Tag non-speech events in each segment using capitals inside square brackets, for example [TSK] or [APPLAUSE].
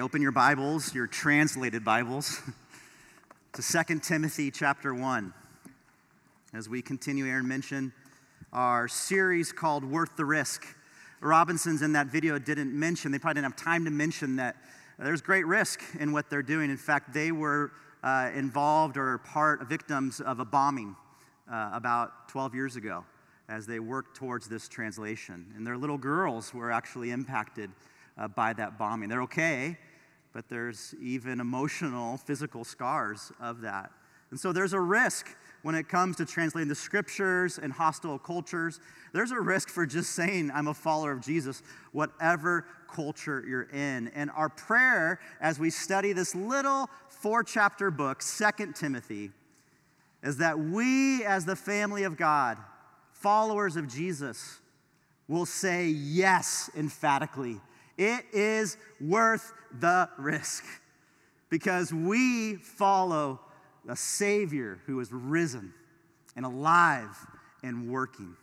Open your Bibles, your translated Bibles, [LAUGHS] to 2 Timothy chapter 1. As we continue, Aaron mentioned our series called Worth the Risk. Robinson's in that video didn't mention, they probably didn't have time to mention that there's great risk in what they're doing. In fact, they were uh, involved or part victims of a bombing uh, about 12 years ago as they worked towards this translation. And their little girls were actually impacted uh, by that bombing. They're okay, but there's even emotional, physical scars of that. And so there's a risk when it comes to translating the scriptures in hostile cultures. There's a risk for just saying, I'm a follower of Jesus, whatever culture you're in. And our prayer as we study this little four chapter book, Second Timothy, is that we, as the family of God, followers of Jesus, will say yes emphatically it is worth the risk because we follow a Savior who is risen and alive and working.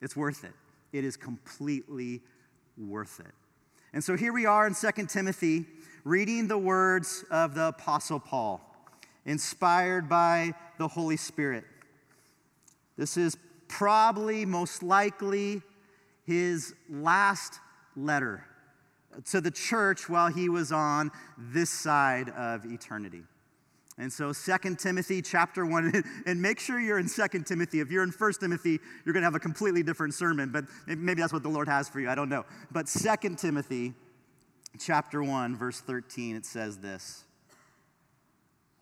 It's worth it. It is completely worth it. And so here we are in 2 Timothy, reading the words of the Apostle Paul, inspired by the Holy Spirit. This is probably, most likely, his last letter to the church while he was on this side of eternity. And so 2 Timothy chapter 1, [LAUGHS] and make sure you're in 2 Timothy. If you're in 1 Timothy, you're going to have a completely different sermon, but maybe that's what the Lord has for you. I don't know. But 2 Timothy chapter 1, verse 13, it says this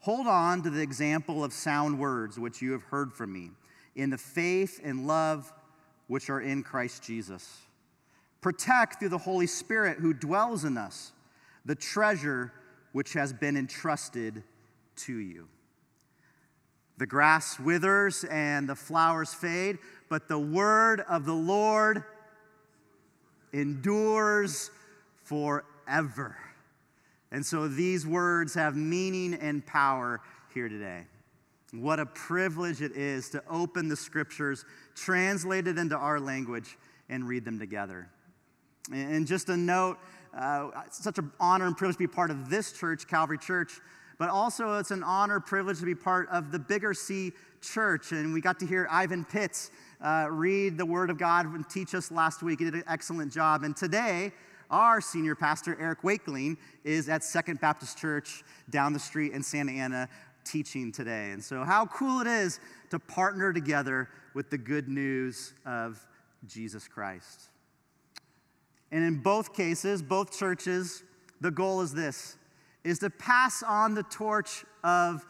Hold on to the example of sound words which you have heard from me, in the faith and love which are in Christ Jesus. Protect through the Holy Spirit who dwells in us the treasure which has been entrusted to you. The grass withers and the flowers fade, but the word of the Lord endures forever. And so these words have meaning and power here today. What a privilege it is to open the scriptures, translate it into our language, and read them together. And just a note, uh, such an honor and privilege to be part of this church, Calvary Church, but also it's an honor, privilege to be part of the Bigger C Church. And we got to hear Ivan Pitts uh, read the Word of God and teach us last week. He did an excellent job. And today, our senior pastor, Eric Wakeling, is at Second Baptist Church down the street in Santa Ana teaching today. And so, how cool it is to partner together with the good news of Jesus Christ. And in both cases, both churches, the goal is this is to pass on the torch of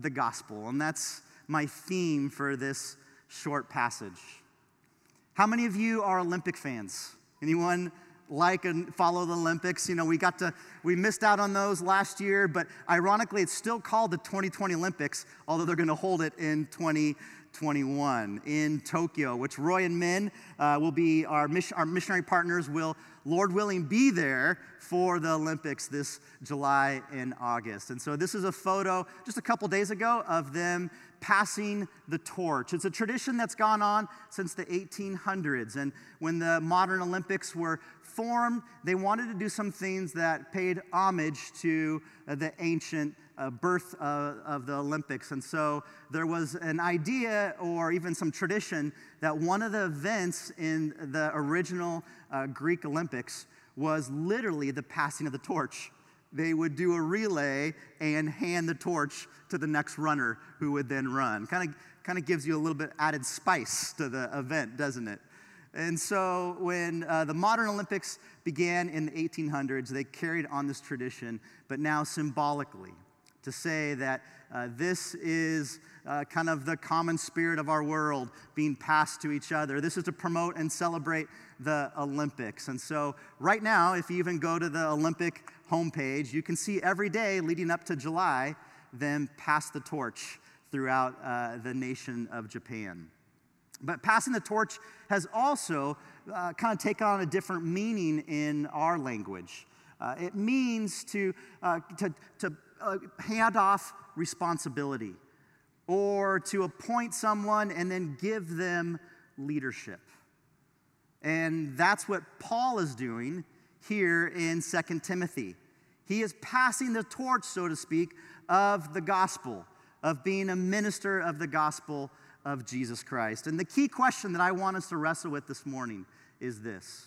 the gospel. And that's my theme for this short passage. How many of you are Olympic fans? Anyone like and follow the Olympics? You know, we got to, we missed out on those last year, but ironically, it's still called the 2020 Olympics, although they're going to hold it in 20. 21 in Tokyo, which Roy and Min uh, will be our, mission, our missionary partners, will, Lord willing, be there for the Olympics this July and August. And so this is a photo just a couple days ago of them passing the torch. It's a tradition that's gone on since the 1800s. And when the modern Olympics were formed, they wanted to do some things that paid homage to uh, the ancient uh, birth uh, of the Olympics. And so there was an idea or even some tradition that one of the events in the original uh, Greek Olympics was literally the passing of the torch. They would do a relay and hand the torch to the next runner who would then run. Kind of kind of gives you a little bit added spice to the event, doesn't it? And so when uh, the modern Olympics began in the 1800s, they carried on this tradition, but now symbolically to say that uh, this is uh, kind of the common spirit of our world being passed to each other. This is to promote and celebrate the Olympics. And so, right now, if you even go to the Olympic homepage, you can see every day leading up to July them pass the torch throughout uh, the nation of Japan. But passing the torch has also uh, kind of taken on a different meaning in our language. Uh, it means to, uh, to, to uh, hand off responsibility or to appoint someone and then give them leadership. And that's what Paul is doing here in Second Timothy. He is passing the torch, so to speak, of the gospel, of being a minister of the gospel of Jesus Christ. And the key question that I want us to wrestle with this morning is this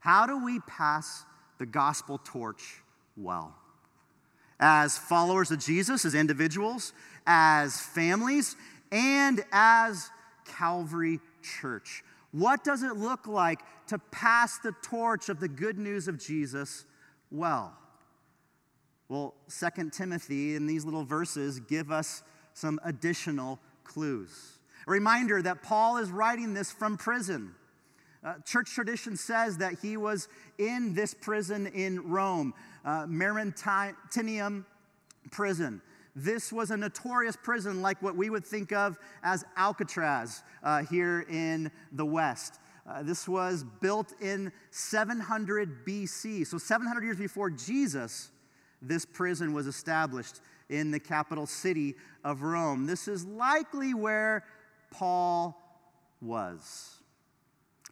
How do we pass the gospel torch well? As followers of Jesus, as individuals, as families, and as Calvary Church. What does it look like to pass the torch of the good news of Jesus well? Well, Second Timothy and these little verses give us some additional clues. A reminder that Paul is writing this from prison. Uh, church tradition says that he was in this prison in Rome, uh, Mamertinium prison. This was a notorious prison, like what we would think of as Alcatraz uh, here in the West. Uh, this was built in 700 BC. So, 700 years before Jesus, this prison was established in the capital city of Rome. This is likely where Paul was.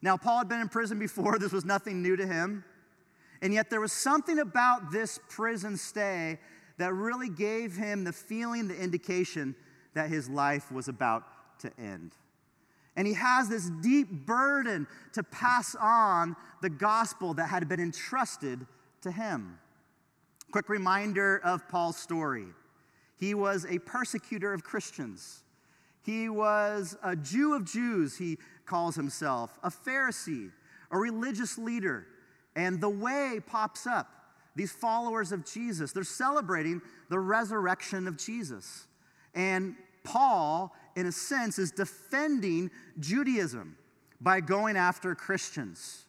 Now, Paul had been in prison before, [LAUGHS] this was nothing new to him. And yet, there was something about this prison stay that really gave him the feeling, the indication that his life was about to end. And he has this deep burden to pass on the gospel that had been entrusted to him. Quick reminder of Paul's story he was a persecutor of Christians. He was a Jew of Jews, he calls himself, a Pharisee, a religious leader. And the way pops up these followers of Jesus. They're celebrating the resurrection of Jesus. And Paul, in a sense, is defending Judaism by going after Christians.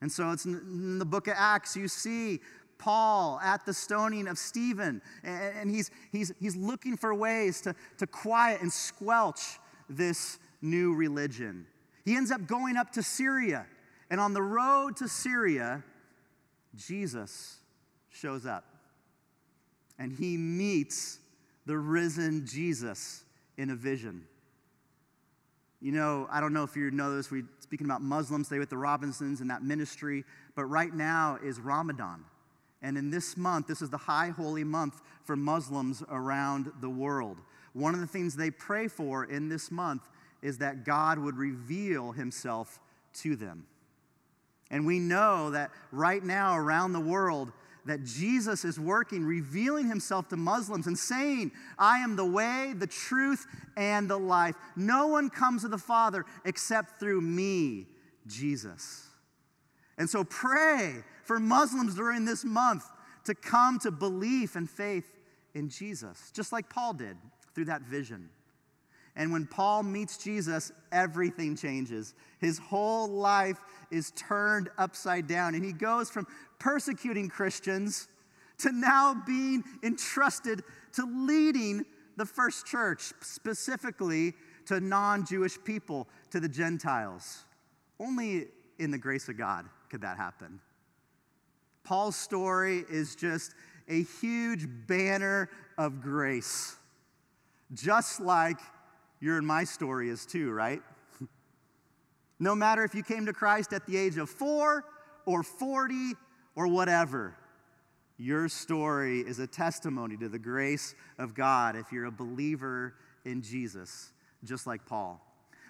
And so it's in the book of Acts, you see Paul at the stoning of Stephen, and he's, he's, he's looking for ways to, to quiet and squelch this new religion. He ends up going up to Syria, and on the road to Syria, Jesus shows up and he meets the risen Jesus in a vision. You know, I don't know if you know this, we're speaking about Muslims, they with the Robinsons and that ministry, but right now is Ramadan. And in this month, this is the high holy month for Muslims around the world. One of the things they pray for in this month is that God would reveal himself to them. And we know that right now around the world, that Jesus is working, revealing himself to Muslims and saying, I am the way, the truth, and the life. No one comes to the Father except through me, Jesus. And so pray for Muslims during this month to come to belief and faith in Jesus, just like Paul did through that vision. And when Paul meets Jesus, everything changes. His whole life is turned upside down, and he goes from persecuting Christians to now being entrusted to leading the first church, specifically to non Jewish people, to the Gentiles. Only in the grace of God could that happen. Paul's story is just a huge banner of grace, just like your and my story is too, right? [LAUGHS] no matter if you came to Christ at the age of four or 40 or whatever. Your story is a testimony to the grace of God if you're a believer in Jesus, just like Paul.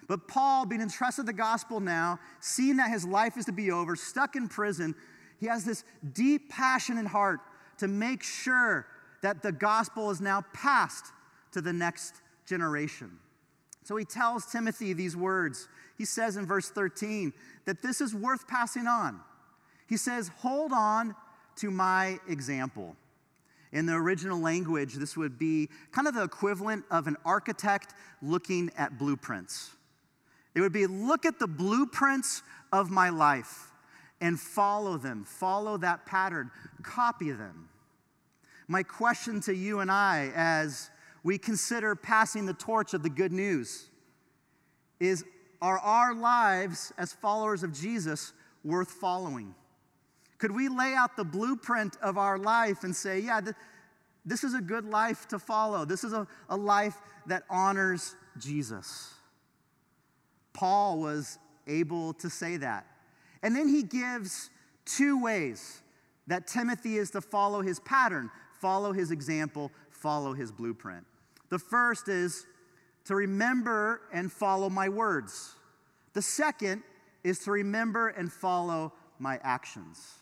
But Paul, being entrusted the gospel now, seeing that his life is to be over, stuck in prison, he has this deep passion and heart to make sure that the gospel is now passed to the next generation. So he tells Timothy these words. He says in verse 13 that this is worth passing on. He says, Hold on to my example. In the original language, this would be kind of the equivalent of an architect looking at blueprints. It would be look at the blueprints of my life and follow them, follow that pattern, copy them. My question to you and I, as we consider passing the torch of the good news, is are our lives as followers of Jesus worth following? Could we lay out the blueprint of our life and say, yeah, th- this is a good life to follow? This is a, a life that honors Jesus. Paul was able to say that. And then he gives two ways that Timothy is to follow his pattern, follow his example, follow his blueprint. The first is to remember and follow my words. The second is to remember and follow my actions.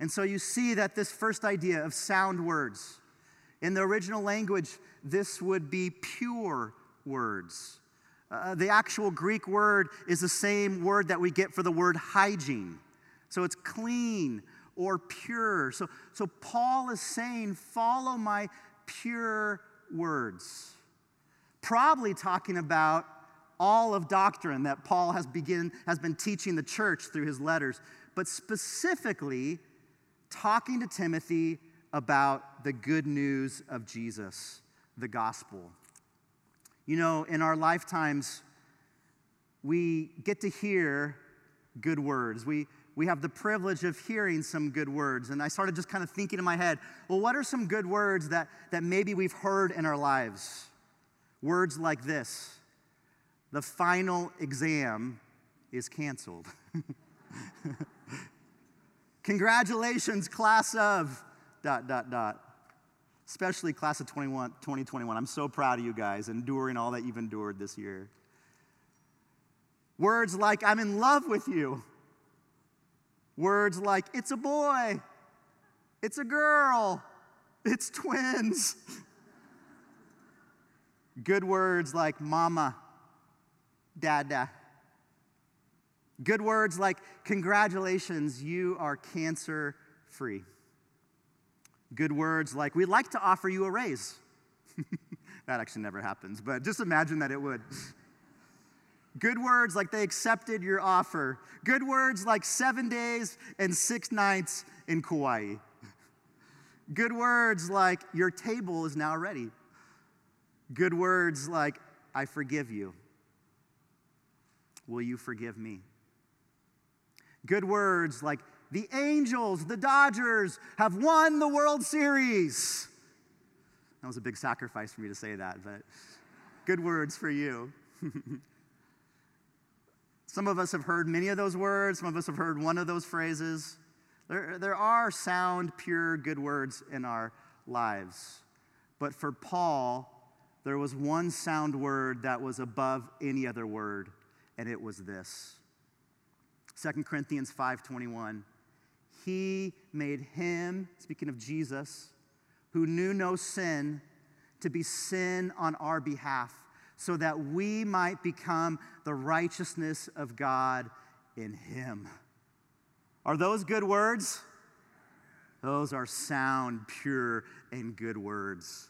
And so you see that this first idea of sound words, in the original language, this would be pure words. Uh, the actual Greek word is the same word that we get for the word hygiene. So it's clean or pure. So, so Paul is saying, follow my pure words. Probably talking about all of doctrine that Paul has, begin, has been teaching the church through his letters, but specifically talking to Timothy about the good news of Jesus, the gospel. You know, in our lifetimes, we get to hear good words. We, we have the privilege of hearing some good words. And I started just kind of thinking in my head, well, what are some good words that, that maybe we've heard in our lives? Words like this the final exam is canceled. [LAUGHS] Congratulations, class of dot, dot, dot. Especially class of 21, 2021. I'm so proud of you guys, enduring all that you've endured this year. Words like, I'm in love with you. Words like, it's a boy, it's a girl, it's twins. Good words like mama, dada. Good words like, congratulations, you are cancer free. Good words like, we'd like to offer you a raise. [LAUGHS] that actually never happens, but just imagine that it would. Good words like they accepted your offer. Good words like seven days and six nights in Kauai. Good words like your table is now ready. Good words like I forgive you. Will you forgive me? Good words like the Angels, the Dodgers have won the World Series. That was a big sacrifice for me to say that, but good words for you. [LAUGHS] Some of us have heard many of those words, some of us have heard one of those phrases. There, there are sound, pure, good words in our lives. But for Paul, there was one sound word that was above any other word, and it was this 2 Corinthians 5:21. He made him, speaking of Jesus, who knew no sin, to be sin on our behalf, so that we might become the righteousness of God in him. Are those good words? Those are sound, pure, and good words.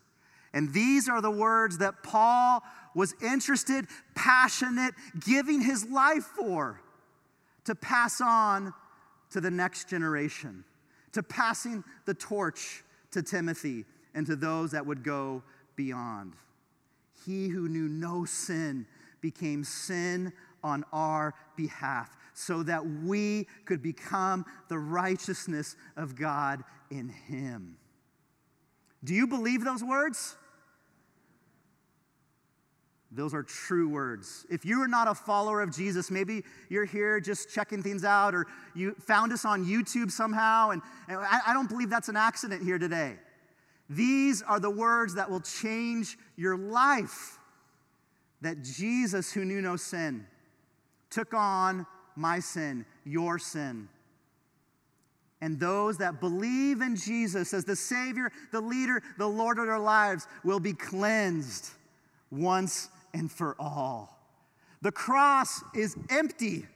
And these are the words that Paul was interested, passionate, giving his life for to pass on to the next generation, to passing the torch to Timothy and to those that would go beyond. He who knew no sin became sin on our behalf so that we could become the righteousness of God in him. Do you believe those words? Those are true words. If you are not a follower of Jesus, maybe you're here just checking things out, or you found us on YouTube somehow, and, and I, I don't believe that's an accident here today. These are the words that will change your life. That Jesus, who knew no sin, took on my sin, your sin. And those that believe in Jesus as the Savior, the leader, the Lord of their lives will be cleansed once and for all. The cross is empty.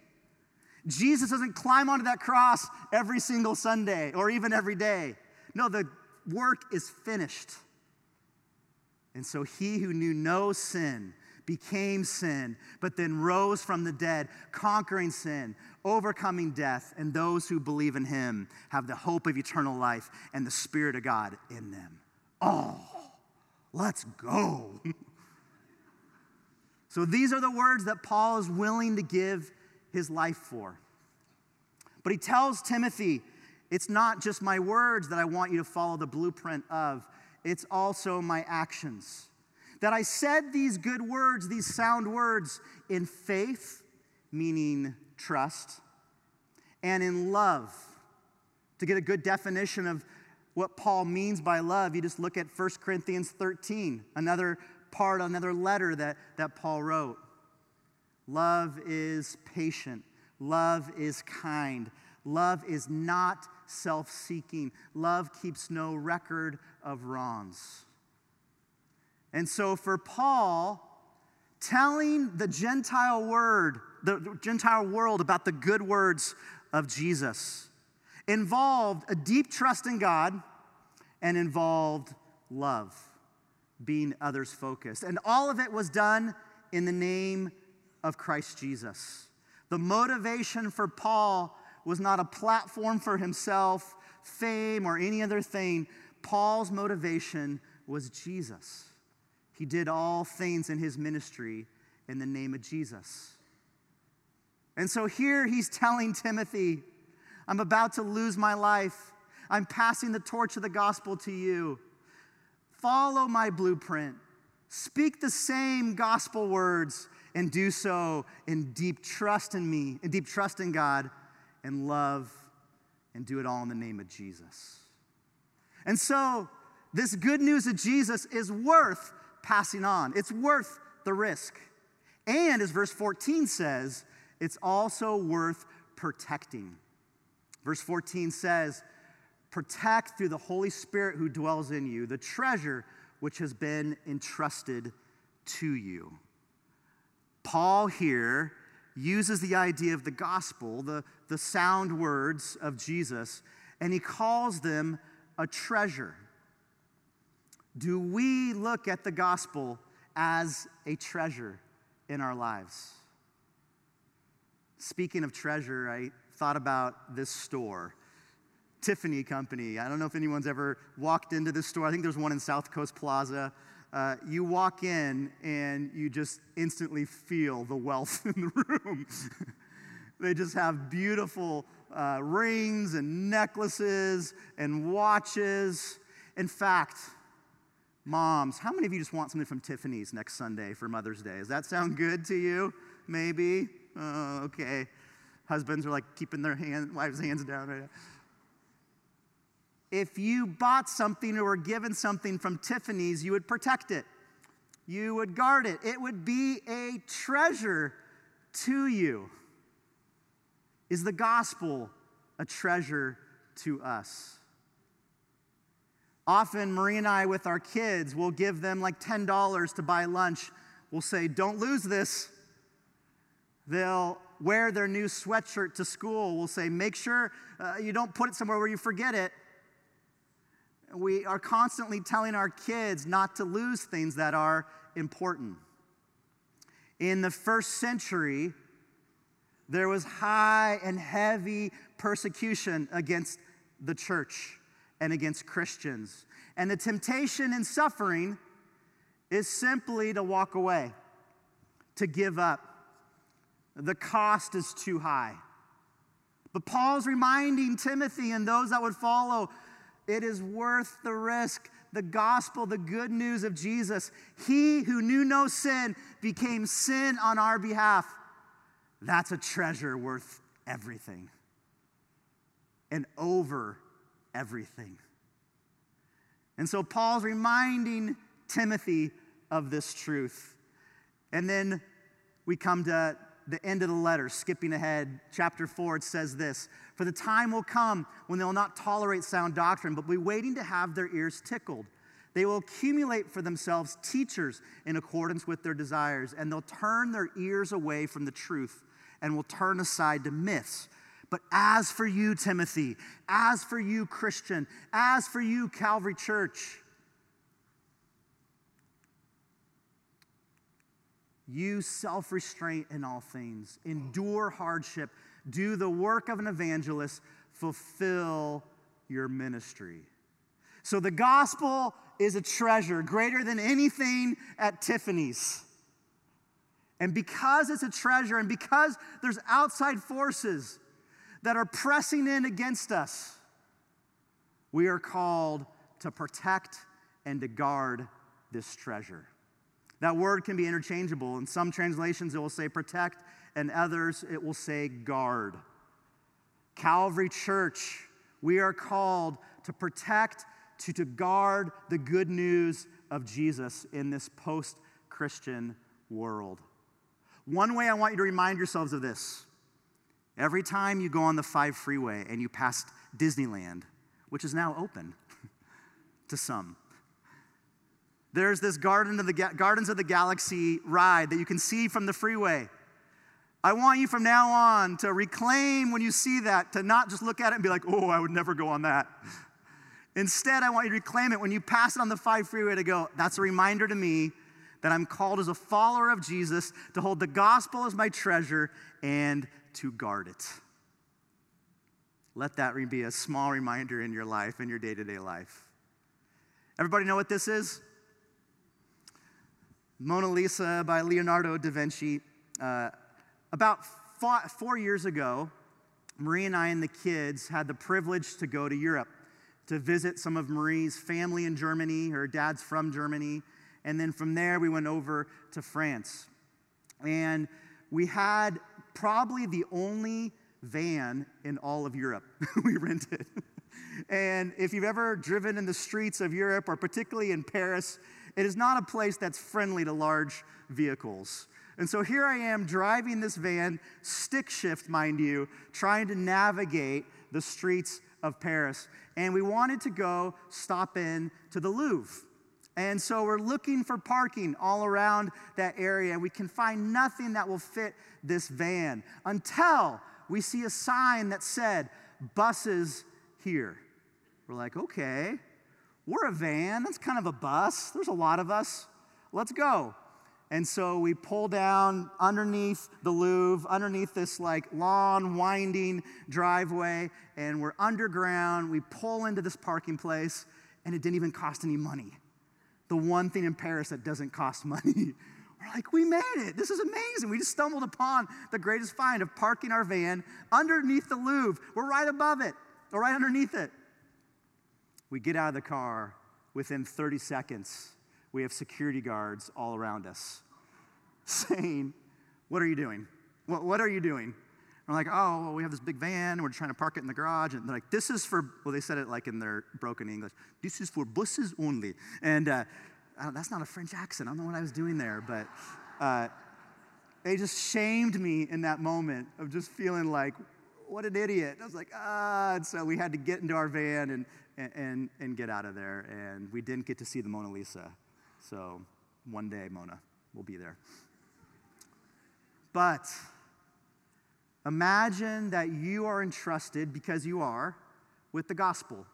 Jesus doesn't climb onto that cross every single Sunday or even every day. No, the work is finished. And so he who knew no sin became sin, but then rose from the dead, conquering sin, overcoming death, and those who believe in him have the hope of eternal life and the Spirit of God in them. Oh, let's go. [LAUGHS] So these are the words that Paul is willing to give his life for. But he tells Timothy, it's not just my words that I want you to follow the blueprint of, it's also my actions. That I said these good words, these sound words, in faith, meaning trust, and in love, To get a good definition of what Paul means by love, you just look at 1 Corinthians 13, another part, another letter that, that Paul wrote. Love is patient, love is kind, love is not self seeking, love keeps no record of wrongs. And so for Paul, telling the Gentile word, the Gentile world about the good words of Jesus involved a deep trust in God and involved love, being others focused. And all of it was done in the name of Christ Jesus. The motivation for Paul was not a platform for himself, fame, or any other thing. Paul's motivation was Jesus. He did all things in his ministry in the name of Jesus. And so here he's telling Timothy, I'm about to lose my life. I'm passing the torch of the gospel to you. Follow my blueprint. Speak the same gospel words and do so in deep trust in me, in deep trust in God, and love, and do it all in the name of Jesus. And so, this good news of Jesus is worth passing on, it's worth the risk. And as verse 14 says, it's also worth protecting. Verse 14 says, Protect through the Holy Spirit who dwells in you the treasure which has been entrusted to you. Paul here uses the idea of the gospel, the, the sound words of Jesus, and he calls them a treasure. Do we look at the gospel as a treasure in our lives? Speaking of treasure, I thought about this store, Tiffany Company. I don't know if anyone's ever walked into this store. I think there's one in South Coast Plaza. Uh, you walk in and you just instantly feel the wealth [LAUGHS] in the room. they just have beautiful uh, rings and necklaces and watches. In fact, moms, how many of you just want something from Tiffany's next Sunday for Mother's Day? Does that sound good to you? Maybe? Oh, okay. Husbands are like keeping their hand, wives' hands down right now. If you bought something or were given something from Tiffany's, you would protect it. You would guard it. It would be a treasure to you. Is the gospel a treasure to us? Often, Marie and I, with our kids, will give them like $10 to buy lunch. We'll say, Don't lose this. They'll wear their new sweatshirt to school. We'll say, Make sure uh, you don't put it somewhere where you forget it we are constantly telling our kids not to lose things that are important. In the first century, there was high and heavy persecution against the church and against Christians. And the temptation and suffering is simply to walk away, to give up. The cost is too high. But Paul's reminding Timothy and those that would follow it is worth the risk. The gospel, the good news of Jesus. He who knew no sin became sin on our behalf. That's a treasure worth everything and over everything. And so Paul's reminding Timothy of this truth. And then we come to the end of the letter, skipping ahead, chapter 4, it says this For the time will come when they will not tolerate sound doctrine, but be waiting to have their ears tickled. They will accumulate for themselves teachers in accordance with their desires, and they'll turn their ears away from the truth and will turn aside to myths. But as for you, Timothy, as for you, Christian, as for you, Calvary Church, Use self restraint in all things, endure hardship, do the work of an evangelist, fulfill your ministry. So the gospel is a treasure greater than anything at Tiffany's. And because it's a treasure and because there's outside forces that are pressing in against us, we are called to protect and to guard this treasure. That word can be interchangeable. In some translations, it will say protect, and others, it will say guard. Calvary Church, We are called to protect, to, to guard the good news of Jesus in this post Christian world. One way I want you to remind yourselves of this every time you go on the 5 freeway and you pass Disneyland, which is now open [LAUGHS] to some, there's this Guardian of the Ga- Guardians of the Galaxy ride that you can see from the freeway. I want you from now on to reclaim when you see that, to not just look at it and be like, oh, I would never go on that. Instead, I want you to reclaim it when you pass it on the 5 freeway to go, that's a reminder to me that I'm called as a follower of Jesus to hold the gospel as my treasure and to guard it. Let that be a small reminder in your life, in your day to day life. Everybody know what this is? Mona Lisa by Leonardo da Vinci. Uh, about four, four years ago, Marie and I and the kids had the privilege to go to Europe to visit some of Marie's family in Germany. Her dad's from Germany. And then from there, we went over to France. And we had probably the only van in all of Europe [LAUGHS] we rented. [LAUGHS] and if you've ever driven in the streets of Europe, or particularly in Paris, it is not a place that's friendly to large vehicles. And so here I am driving this van, stick shift, mind you, trying to navigate the streets of Paris. And we wanted to go stop in to the Louvre. And so we're looking for parking all around that area. And we can find nothing that will fit this van until we see a sign that said, buses here. We're like, okay, we're a van. That's kind of a bus. There's a lot of us. Let's go. And so we pull down underneath the Louvre, underneath this like long, winding driveway, and we're underground. We pull into this parking place, and it didn't even cost any money. The one thing in Paris that doesn't cost [LAUGHS] money. We're like, we made it. This is amazing. We just stumbled upon the greatest find of parking our van underneath the Louvre. We're right above it, or right underneath it. We get out of the car. Within 30 seconds, we have security guards all around us [LAUGHS] saying, What are you doing? What, what are you doing? we're like, Oh, well, we have this big van. We're trying to park it in the garage. And they're like, This is for, well, they said it like in their broken English, this is for buses only. And uh, that's not a French accent. I don't know what I was doing there, but uh, they just shamed me in that moment of just feeling like, what an idiot. I was like, ah. And so we had to get into our van and, and, and get out of there. And we didn't get to see the Mona Lisa. So one day, Mona, we'll be there. But imagine that you are entrusted, because you are, with the gospel,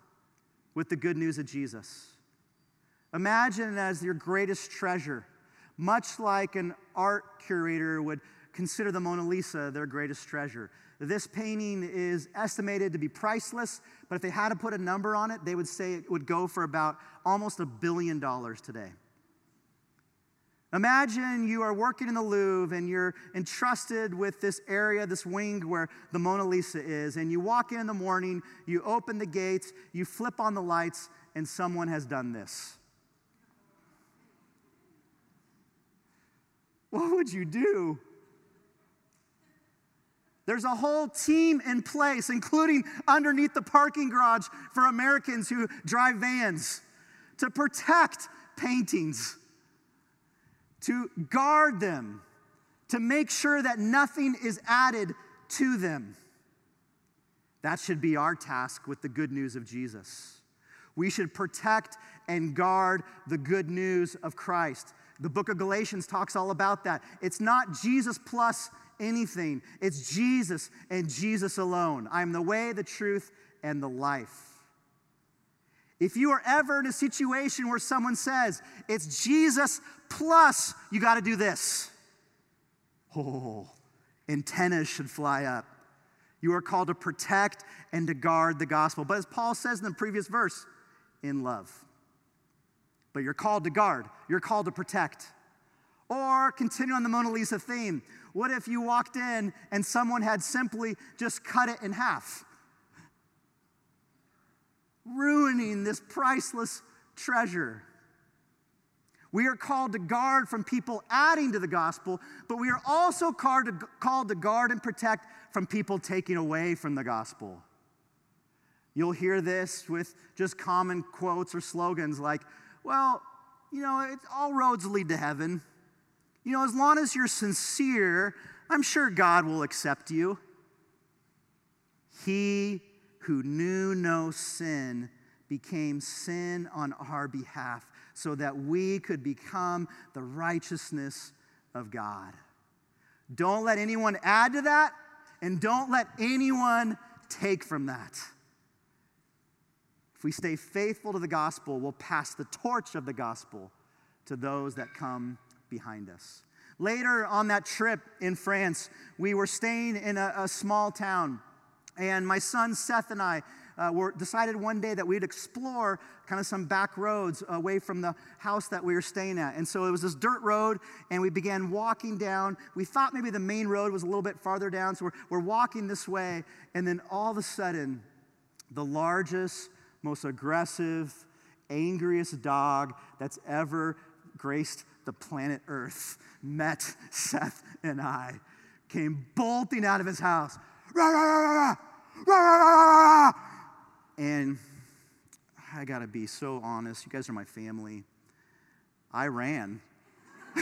with the good news of Jesus. Imagine it as your greatest treasure, much like an art curator would consider the Mona Lisa their greatest treasure. This painting is estimated to be priceless, but if they had to put a number on it, they would say it would go for about almost a billion dollars today. Imagine you are working in the Louvre and you're entrusted with this area, this wing where the Mona Lisa is, and you walk in in the morning, you open the gates, you flip on the lights, and someone has done this. What would you do? There's a whole team in place, including underneath the parking garage for Americans who drive vans, to protect paintings, to guard them, to make sure that nothing is added to them. That should be our task with the good news of Jesus. We should protect and guard the good news of Christ. The book of Galatians talks all about that. It's not Jesus plus anything. It's Jesus and Jesus alone. I am the way, the truth, and the life. If you are ever in a situation where someone says, it's Jesus plus you got to do this, oh, antennas should fly up. You are called to protect and to guard the gospel. But as Paul says in the previous verse, in love. But you're called to guard, you're called to protect. Or continue on the Mona Lisa theme. What if you walked in and someone had simply just cut it in half? Ruining this priceless treasure. We are called to guard from people adding to the gospel, but we are also called to, called to guard and protect from people taking away from the gospel. You'll hear this with just common quotes or slogans like, well, you know, all roads lead to heaven. You know, as long as you're sincere, I'm sure God will accept you. He who knew no sin became sin on our behalf so that we could become the righteousness of God. Don't let anyone add to that, and don't let anyone take from that. If we stay faithful to the gospel, we'll pass the torch of the gospel to those that come behind us. Later on that trip in France, we were staying in a, a small town, and my son Seth and I uh, were decided one day that we'd explore kind of some back roads away from the house that we were staying at. And so it was this dirt road, and we began walking down. We thought maybe the main road was a little bit farther down, so we're, we're walking this way, and then all of a sudden, the largest, most aggressive, angriest dog that's ever graced the planet Earth met Seth and I, came bolting out of his house. Rah, rah, rah, and I gotta be so honest, you guys are my family. I ran. [LAUGHS]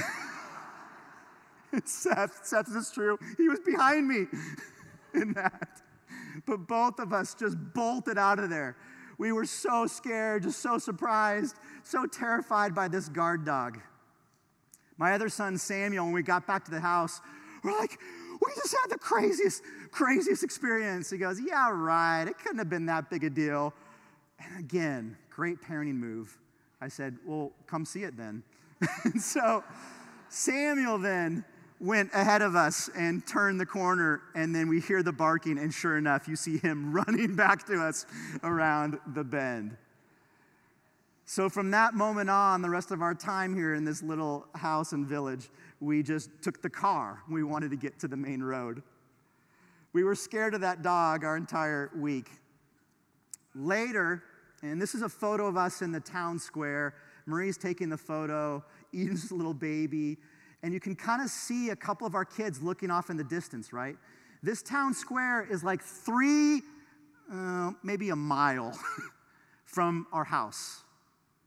Seth, Seth, this is true. He was behind me [LAUGHS] in that. But both of us just bolted out of there. We were so scared, just so surprised, so terrified by this guard dog. My other son, Samuel, when we got back to the house, we're like, we just had the craziest, craziest experience. He goes, Yeah, right. It couldn't have been that big a deal. And again, great parenting move. I said, Well, come see it then. [LAUGHS] and so Samuel then went ahead of us and turned the corner, and then we hear the barking, and sure enough, you see him [LAUGHS] running back to us around the bend. So, from that moment on, the rest of our time here in this little house and village, we just took the car. We wanted to get to the main road. We were scared of that dog our entire week. Later, and this is a photo of us in the town square. Marie's taking the photo, [LAUGHS] Eden's a little baby, and you can kind of see a couple of our kids looking off in the distance, right? This town square is like three, uh, maybe a mile [LAUGHS] from our house.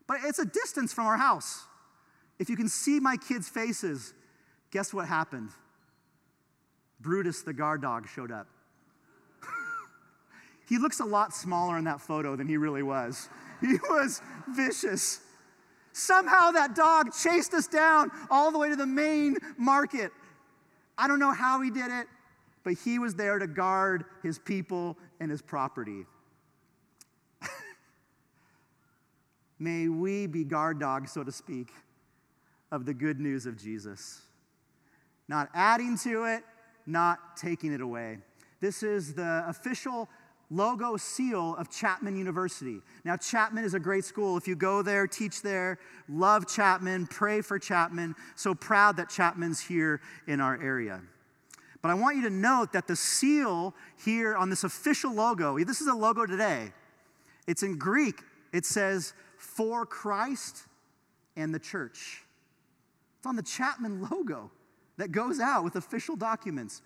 But it's a distance from our house. If you can see my kids' faces, guess what happened? Brutus the guard dog showed up. [LAUGHS] he looks a lot smaller in that photo than he really was. [LAUGHS] He was vicious. Somehow that dog chased us down all the way to the main market. I don't know how he did it, but he was there to guard his people and his property. May we be guard dogs, so to speak, of the good news of Jesus. Not adding to it, not taking it away. This is the official logo seal of Chapman University. Now, Chapman is a great school. If you go there, teach there, love Chapman, pray for Chapman. So proud that Chapman's here in our area. But I want you to note that the seal here on this official logo, this is a logo today. It's in Greek. It says, for Christ and the church. It's on the Chapman [LAUGHS] logo that goes out with official documents.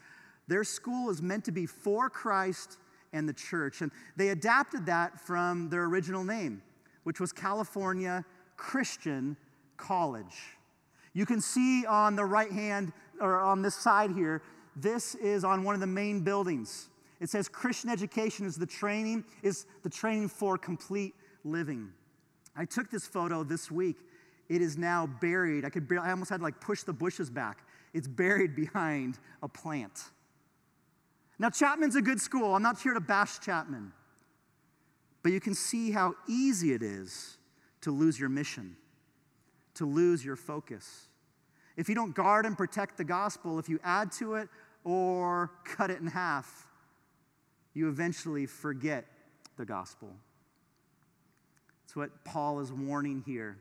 Their school is meant to be for Christ and the church. And they adapted that from their original name, which was California Christian College. You can see on the right hand, or on this side here, this is on one of the main buildings. It says Christian education is the training, is the training for complete living. I took this photo this week. It is now buried. I could barely, I almost had to like push the bushes back. It's buried [LAUGHS] behind a plant. Now, Chapman's a good school. I'm not here to bash Chapman. But you can see how easy it is to lose your mission, to lose your focus. If you don't guard and protect the gospel, if you add to it or cut it in half, you eventually forget the gospel. What Paul is warning here.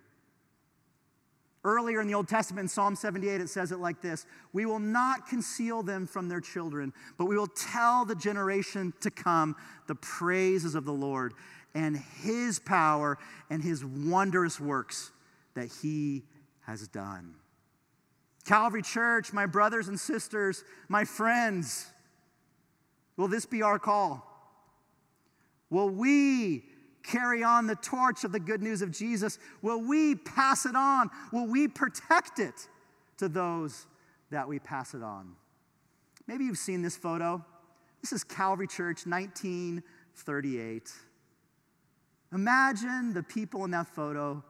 Earlier in the Old Testament, in Psalm 78, it says it like this We will not conceal them from their children, but we will tell the generation to come the praises of the Lord and his power and his wondrous works that he has done. Calvary Church, my brothers and sisters, my friends, will this be our call? Will we carry on the torch of the good news of Jesus? Will we pass it on? Will we protect it to those that we pass it on? Maybe you've seen this photo. This is Calvary Church, 1938. Imagine the people in that photo,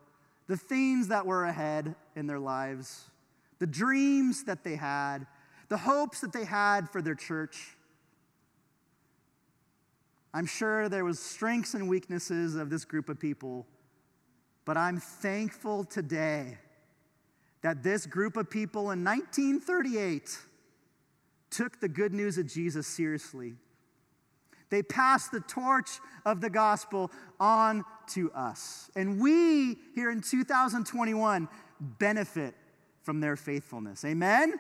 the things that were ahead in their lives, the dreams that they had, the hopes that they had for their church. I'm sure there was strengths and weaknesses of this group of people, but I'm thankful today that this group of people in 1938 took the good news of Jesus seriously. They passed the torch of the gospel on to us. And we here in 2021 benefit from their faithfulness. Amen?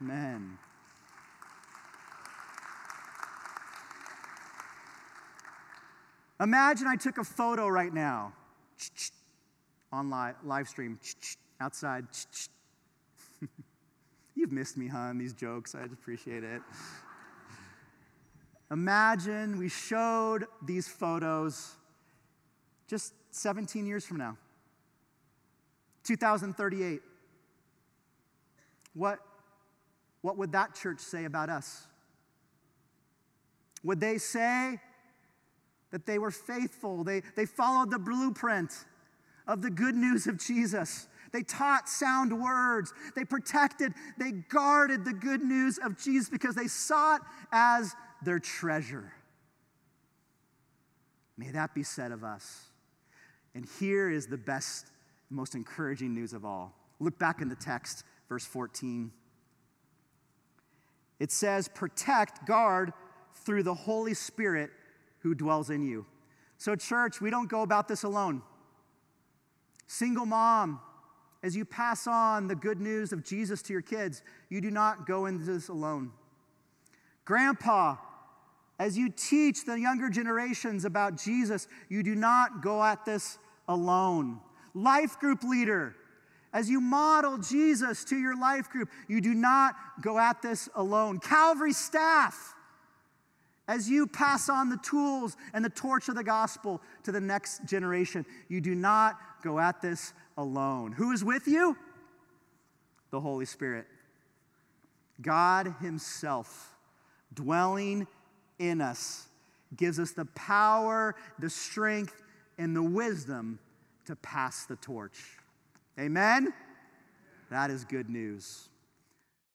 Amen. Imagine I took a photo right now [TSK] on live, live stream [TSK] outside. [LAUGHS] You've missed me, huh, these jokes. I appreciate it. Imagine we showed these photos just 17 years from now, 2038. What, what would that church say about us? Would they say that they were faithful. They, they followed the blueprint of the good news of Jesus. They taught sound words. They protected, they guarded the good news of Jesus because they saw it as their treasure. May that be said of us. And here is the best, most encouraging news of all. Look back in the text, verse 14. It says, Protect, guard through the Holy Spirit who dwells in you. So, church, we don't go about this alone. Single mom, as you pass on the good news of Jesus to your kids, you do not go into this alone. Grandpa, as you teach the younger generations about Jesus, you do not go at this alone. Life group leader, as you model Jesus to your life group, you do not go at this alone. Calvary staff, as you pass on the tools and the torch of the gospel to the next generation, you do not go at this alone. Who is with you? The Holy Spirit. God Himself dwelling in us gives us the power, the strength, and the wisdom to pass the torch. Amen? That is good news.